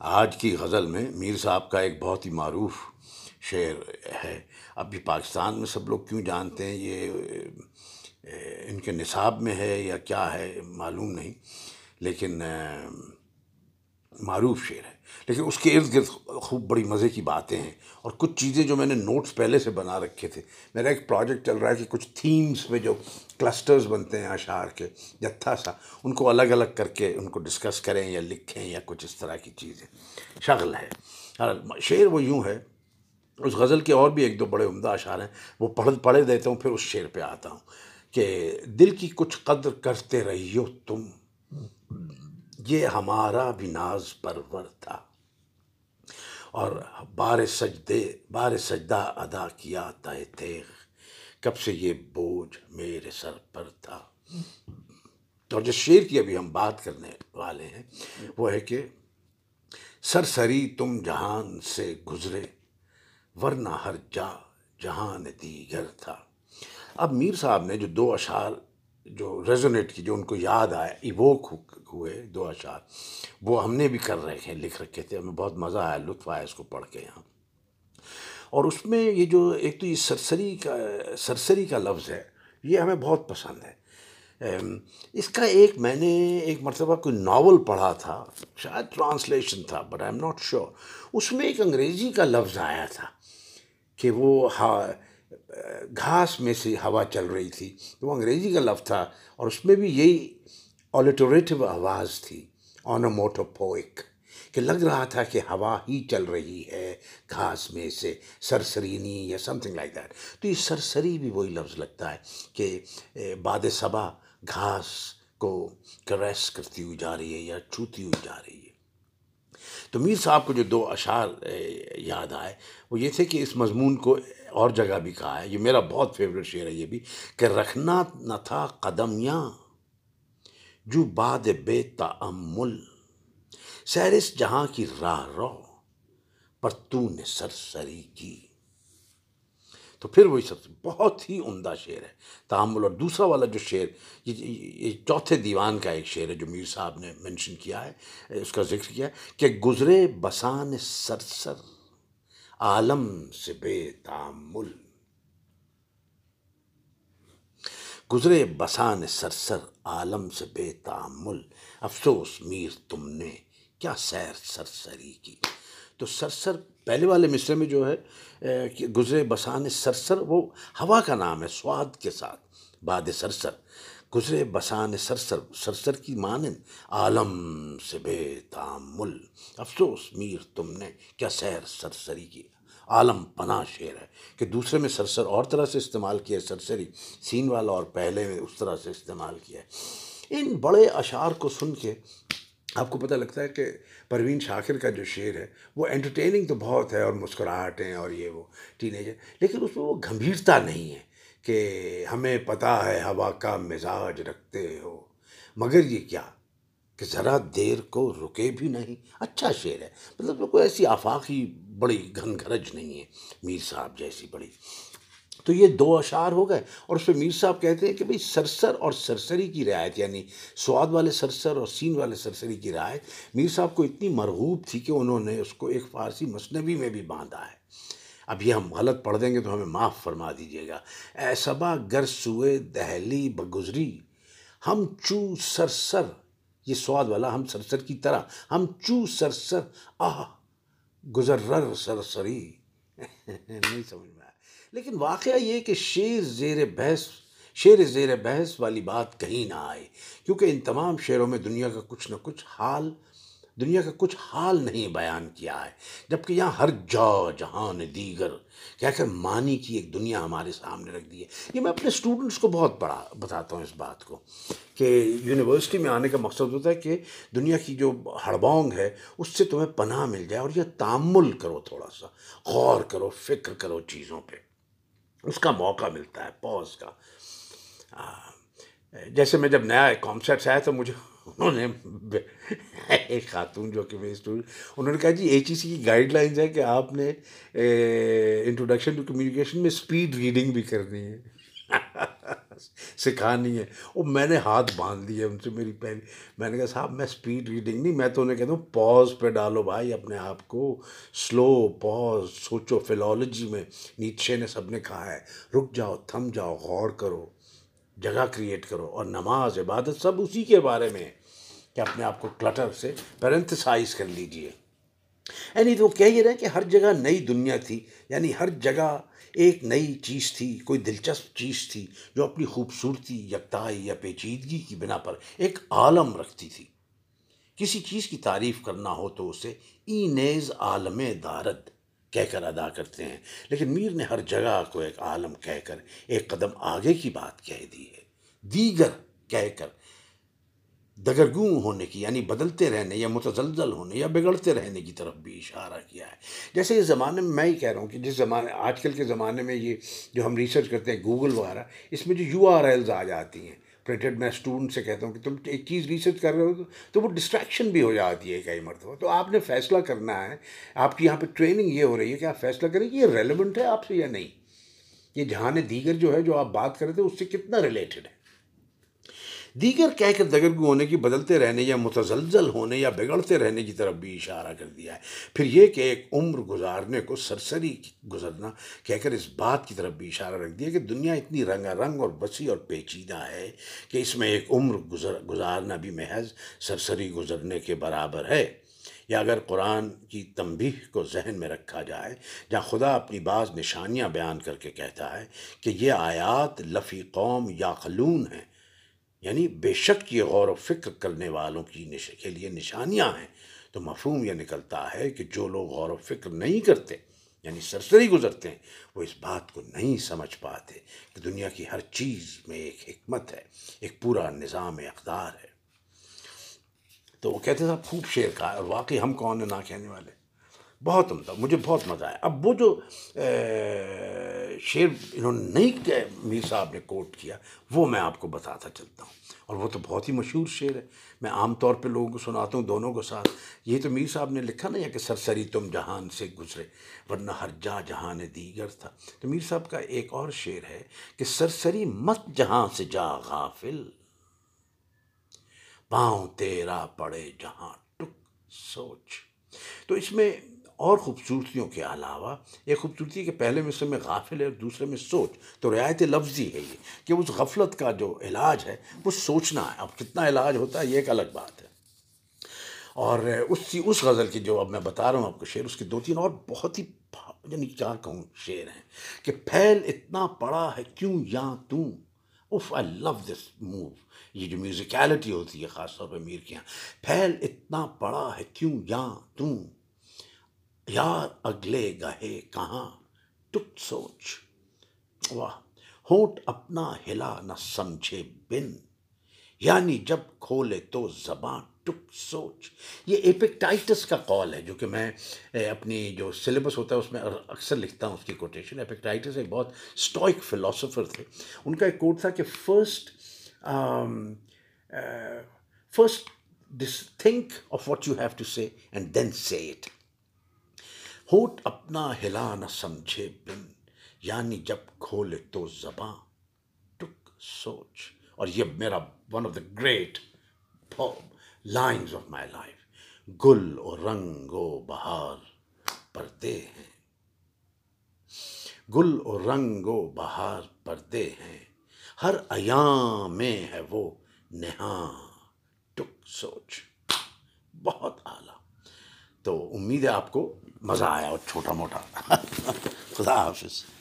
آج کی غزل میں میر صاحب کا ایک بہت ہی معروف شعر ہے۔ اب یہ پاکستان میں سب لوگ کیوں جانتے ہیں؟ یہ ان کے نصاب میں ہے یا کیا ہے معلوم نہیں، لیکن معروف شعر ہے۔ لیکن اس کے ارد گرد خوب بڑی مزے کی باتیں ہیں۔ اور کچھ چیزیں جو میں نے نوٹس پہلے سے بنا رکھے تھے۔ میرا ایک پروجیکٹ چل رہا ہے کہ کچھ تھیمز پہ جو کلسٹرز بنتے ہیں اشعار کے جتھا سا، ان کو الگ الگ کر کے ان کو ڈسکس کریں یا لکھیں یا کچھ اس طرح کی چیزیں۔ شغل ہے۔ ہاں، شعر وہ یوں ہے۔ اس غزل کے اور بھی ایک دو بڑے عمدہ اشعار ہیں۔ وہ پڑھ، پڑھے دیتا ہوں، پھر اس شعر پہ آتا ہوں کہ دل کی کچھ قدر کرتے رہی ہو تم۔ یہ ہمارا بھی ناز پرور تھا۔ اور بار سجدے، بار سجدہ ادا کیا تہ تیغ۔ کب سے یہ بوجھ میرے سر پر تھا۔ اور جس شعر کی ابھی ہم بات کرنے والے ہیں، وہ ہے کہ سرسری تم جہان سے گزرے، ورنہ ہر جا جہان دیگر تھا۔ اب میر صاحب نے جو دو اشعار جو ریزونیٹ کی، جو ان کو یاد آیا ایووک ہوئے دو اشعار۔ وہ ہم نے بھی کر رکھے لکھ رکھے تھے، ہمیں بہت مزہ آیا لطف آیا اس کو پڑھ کے یہاں۔ اور اس میں یہ جو ایک تو یہ سرسری کا سرسری کا لفظ ہے، یہ ہمیں بہت پسند ہے۔ اس کا ایک، میں نے ایک مرتبہ کوئی ناول پڑھا تھا، شاید ٹرانسلیشن تھا but I am not sure اس میں ایک انگریزی کا لفظ آیا تھا کہ وہ ہاں گھاس میں سے ہوا چل رہی تھی۔ وہ انگریزی کا لفظ تھا اور اس میں بھی یہی آلیٹوریٹو آواز تھی۔ آنوموٹو پوئک کہ لگ رہا تھا کہ ہوا ہی چل رہی ہے گھاس میں سے، سرسرینی یا سم تھنگ لائک دیٹ تو یہ سرسری بھی وہی لفظ لگتا ہے کہ باد صبا گھاس کو کریس کرتی ہوئی جا رہی ہے یا چھوتی ہوئی جا رہی ہے۔ تو میر صاحب کو جو دو اشعار یاد آئے، وہ یہ تھے کہ اس مضمون کو اور جگہ بھی کہا ہے؟ یہ میرا بہت فیوریٹ شعر ہے یہ بھی، کہ رکھنا نہ تھا قدمیاں جو باد بے تعمل سیرس جہاں کی راہ رو، پر تو نے سرسری کی۔ تو پھر وہی سب سے بہت ہی عمدہ شعر ہے تعامل اور دوسرا والا جو شعر، یہ چوتھے دیوان کا ایک شعر ہے جو میر صاحب نے منشن کیا ہے، اس کا ذکر کیا ہے، کہ گزرے بسان سرسر۔ عالم سے بے تعمل۔ گزرے بسان سرسر عالم سے بے تعمل۔ افسوس میر تم نے، کیا سیر سرسری کی؟ تو سرسر پہلے والے مصرے میں جو ہے گزرے بسان سرسر، وہ ہوا کا نام ہے، سواد کے ساتھ، باد سرسر۔ گزرے بسان سرسر سرسر کی مانند عالم سے بے تعمل افسوس، میر، تم نے کیا سیر سرسری کی؟ عالم پناہ شعر ہے کہ دوسرے میں سرسر اور طرح سے استعمال کیا ہے، سرسری سین والا اور پہلے میں اس طرح سے استعمال کیا ہے۔ ان بڑے اشعار کو سن کے آپ کو پتہ لگتا ہے کہ پروین شاکر کا جو شعر ہے، وہ انٹرٹیننگ تو بہت ہے اور مسکراہٹیں اور یہ وہ ٹین ایجر لیکن اس میں وہ گھمبھیرتا نہیں ہے۔ کہ ہمیں پتہ ہے ہوا کا مزاج رکھتے ہو۔ مگر یہ کیا کہ ذرا دیر کو رکے بھی نہیں؟ اچھا شعر ہے۔ مطلب کوئی ایسی آفاقی بڑی گھن گھرج نہیں ہے، میر صاحب جیسی بڑی۔ تو یہ دو اشعار ہو گئے اور اس پہ میر صاحب کہتے ہیں کہ بھئی سرسر اور سرسری کی رعایت یعنی سواد والے سرسر اور سین والے سرسری کی رعایت۔ میر صاحب کو اتنی مرغوب تھی کہ انہوں نے اس کو ایک فارسی مصنوی میں بھی باندھا ہے۔ اب یہ ہم غلط پڑھ دیں گے تو ہمیں معاف فرما دیجیے گا۔ اے گر سوئے دہلی بگزری۔ ہم چو سرسر یہ سواد والا ہم سرسر کی طرح۔ ہم چو سرسر آہ گزر سرسری نہیں سمجھ میں آیا۔ لیکن واقعہ یہ کہ شیر زیر بحث، شیر زیر بحث والی بات کہیں نہ آئے۔ کیونکہ ان تمام شعروں میں دنیا کا کچھ نہ کچھ حال دنیا کا کچھ حال نہیں بیان کیا ہے، جبکہ یہاں ہر جا جہان دیگر کیا کہ معنی کی ایک دنیا ہمارے سامنے رکھ دی ہے۔ یہ میں اپنے اسٹوڈنٹس کو بہت بڑا بتاتا ہوں اس بات کو، کہ یونیورسٹی میں آنے کا مقصد ہوتا ہے کہ دنیا کی جو ہڑبونگ ہے، اس سے تمہیں پناہ مل جائے اور یہ تعمل کرو تھوڑا سا، غور کرو، فکر کرو چیزوں پہ۔ اس کا موقع ملتا ہے پوز کا۔ جیسے میں جب نیا کانسیپٹ آیا تو مجھے انہوں نے ایک خاتون جو کہ میری اسٹوڈنٹ انہوں نے کہا جی ایچ ای سی کی گائیڈ لائنز ہے کہ آپ نے انٹروڈکشن ٹو کمیونیکیشن میں اسپیڈ ریڈنگ بھی کرنی ہے۔ سکھانی ہے۔ اور میں نے ہاتھ باندھ لیے ان سے، میری پہلی میں نے کہا صاحب، میں اسپیڈ ریڈنگ نہیں، میں تو انہیں کہتا ہوں پوز پہ ڈالو بھائی اپنے آپ کو۔ سلو پوز سوچو فلالوجی میں۔ نیچے نے سب نے کہا ہے، رک جاؤ، تھم جاؤ، غور کرو۔ جگہ کریٹ کرو اور نماز، عبادت سب اسی کے بارے میں ہے کہ اپنے آپ کو کلٹر سے پیرنتھسائز کر لیجیے۔ یعنی تو وہ کہہ یہ رہے کہ ہر جگہ نئی دنیا تھی یعنی ہر جگہ ایک نئی چیز تھی، کوئی دلچسپ چیز تھی جو اپنی خوبصورتی، یکتائی یا پیچیدگی کی بنا پر ایک عالم رکھتی تھی۔ کسی چیز کی تعریف کرنا ہو تو اسے ای نیز عالم دارد کہہ کر ادا کرتے ہیں۔ لیکن میر نے ہر جگہ کو ایک عالم کہہ کر ایک قدم آگے کی بات کہہ دی ہے۔ دیگر کہہ کر دگرگوں ہونے کی یعنی بدلتے رہنے یا متزلزل ہونے یا بگڑتے رہنے کی طرف بھی اشارہ کیا ہے۔ جیسے اس زمانے میں میں ہی کہہ رہا ہوں کہ جس زمانے، آج کل کے زمانے میں یہ جو ہم ریسرچ کرتے ہیں گوگل وغیرہ، اس میں جو یو آر ایلز آ جاتی ہیں پرنٹڈ میں اسٹوڈنٹ سے کہتا ہوں کہ تم ایک چیز ریسرچ کر رہے ہو تو وہ ڈسٹریکشن بھی ہو جاتی ہے کئی مرتبہ۔ تو آپ نے فیصلہ کرنا ہے، آپ کی یہاں پہ ٹریننگ یہ ہو رہی ہے کہ آپ فیصلہ کریں کہ یہ ریلیونٹ ہے آپ سے یا نہیں۔ یہ جہان دیگر جو ہے جو آپ بات کر رہے تھے، اس سے کتنا ریلیٹڈ ہے؟ دیگر کہہ کر دگرگو ہونے کی بدلتے رہنے یا متزلزل ہونے یا بگڑتے رہنے کی طرف بھی اشارہ کر دیا ہے۔ پھر یہ کہ ایک عمر گزارنے کو سرسری گزرنا، کہہ کر اس بات کی طرف بھی اشارہ رکھ دیا کہ دنیا اتنی رنگا رنگ اور وسیع اور پیچیدہ ہے کہ اس میں ایک عمر گزر، گزارنا بھی محض سرسری گزرنے کے برابر ہے۔ یا اگر قرآن کی تنبیہ کو ذہن میں رکھا جائے، جہاں خدا اپنی بعض نشانیاں بیان کر کے کہتا ہے کہ یہ آیات لفی قوم یا خلون ہیں۔ یعنی بے شک یہ غور و فکر کرنے والوں کی نش، کے لیے نشانیاں ہیں۔ تو مفہوم یہ نکلتا ہے کہ جو لوگ غور و فکر نہیں کرتے یعنی سرسری گزرتے ہیں، وہ اس بات کو نہیں سمجھ پاتے کہ دنیا کی ہر چیز میں ایک حکمت ہے، ایک پورا نظام اقدار ہے۔ تو وہ کہتے صاحب خوب شعر کہا اور واقعی ہم کون ہیں، نہ کہنے والے۔ بہت عمدہ، مجھے بہت مزہ آیا۔ اب وہ جو شعر انہوں نے نہیں میر صاحب نے کوٹ کیا، وہ میں آپ کو بتاتا چلتا ہوں۔ اور وہ تو بہت ہی مشہور شعر ہے۔ میں عام طور پہ لوگوں کو سناتا ہوں دونوں کو ساتھ۔ یہ تو میر صاحب نے لکھا نا یا کہ سرسری تم جہان سے گزرے، ورنہ ہر جا جہان دیگر تھا۔ تو میر صاحب کا ایک اور شعر ہے کہ سرسری مت جہاں سے جا غافل، پاؤں تیرا پڑے جہاں ٹک سوچ۔ تو اس میں اور خوبصورتیوں کے علاوہ ایک خوبصورتی کہ پہلے مصر میں غافل ہے اور دوسرے میں سوچ۔ تو رعایت لفظی ہے یہ کہ اس غفلت کا جو علاج ہے، وہ سوچنا ہے۔ اب کتنا علاج ہوتا ہے، یہ ایک الگ بات ہے۔ اور اس اس غزل کی جو اب میں بتا رہا ہوں آپ کو شعر، اس کے دو تین اور بہت ہی یعنی کیا کہوں شعر ہیں کہ پھیل اتنا پڑا ہے کیوں یا توں؟ If I love this move یہ جو میوزیکیلٹی ہوتی ہے، خاص طور پہ میر کے یہاں۔ پھیل اتنا پڑا ہے کیوں یا توں؟ یار اگلے گہے کہاں؟ ٹک سوچ۔ واہ، ہونٹ اپنا ہلا نہ سمجھے بن۔ یعنی جب کھولے تو زباں ٹک سوچ۔ یہ ایپیکٹائٹس کا قول ہے، جو کہ میں اپنی جو سلیبس ہوتا ہے، اس میں اکثر لکھتا ہوں اس کی کوٹیشن ایپیکٹائٹس ایک بہت اسٹوئک فلاسفر تھے۔ ان کا ایک کوٹ تھا کہ first first think of what you have to say and then say it out اپنا ہلا نہ سمجھے بن یعنی جب کھولے تو زباں۔ ٹک، سوچ، اور یہ میرا one of the great lines of my life گل و رنگ و بہار پردے ہیں۔ گل و رنگ و بہار پردے ہیں۔ ہر ایام میں ہے وہ نہاں۔ ٹک، سوچ، بہت اعلیٰ۔ تو امید ہے آپ کو مزہ آیا اور چھوٹا موٹا۔ خدا حافظ۔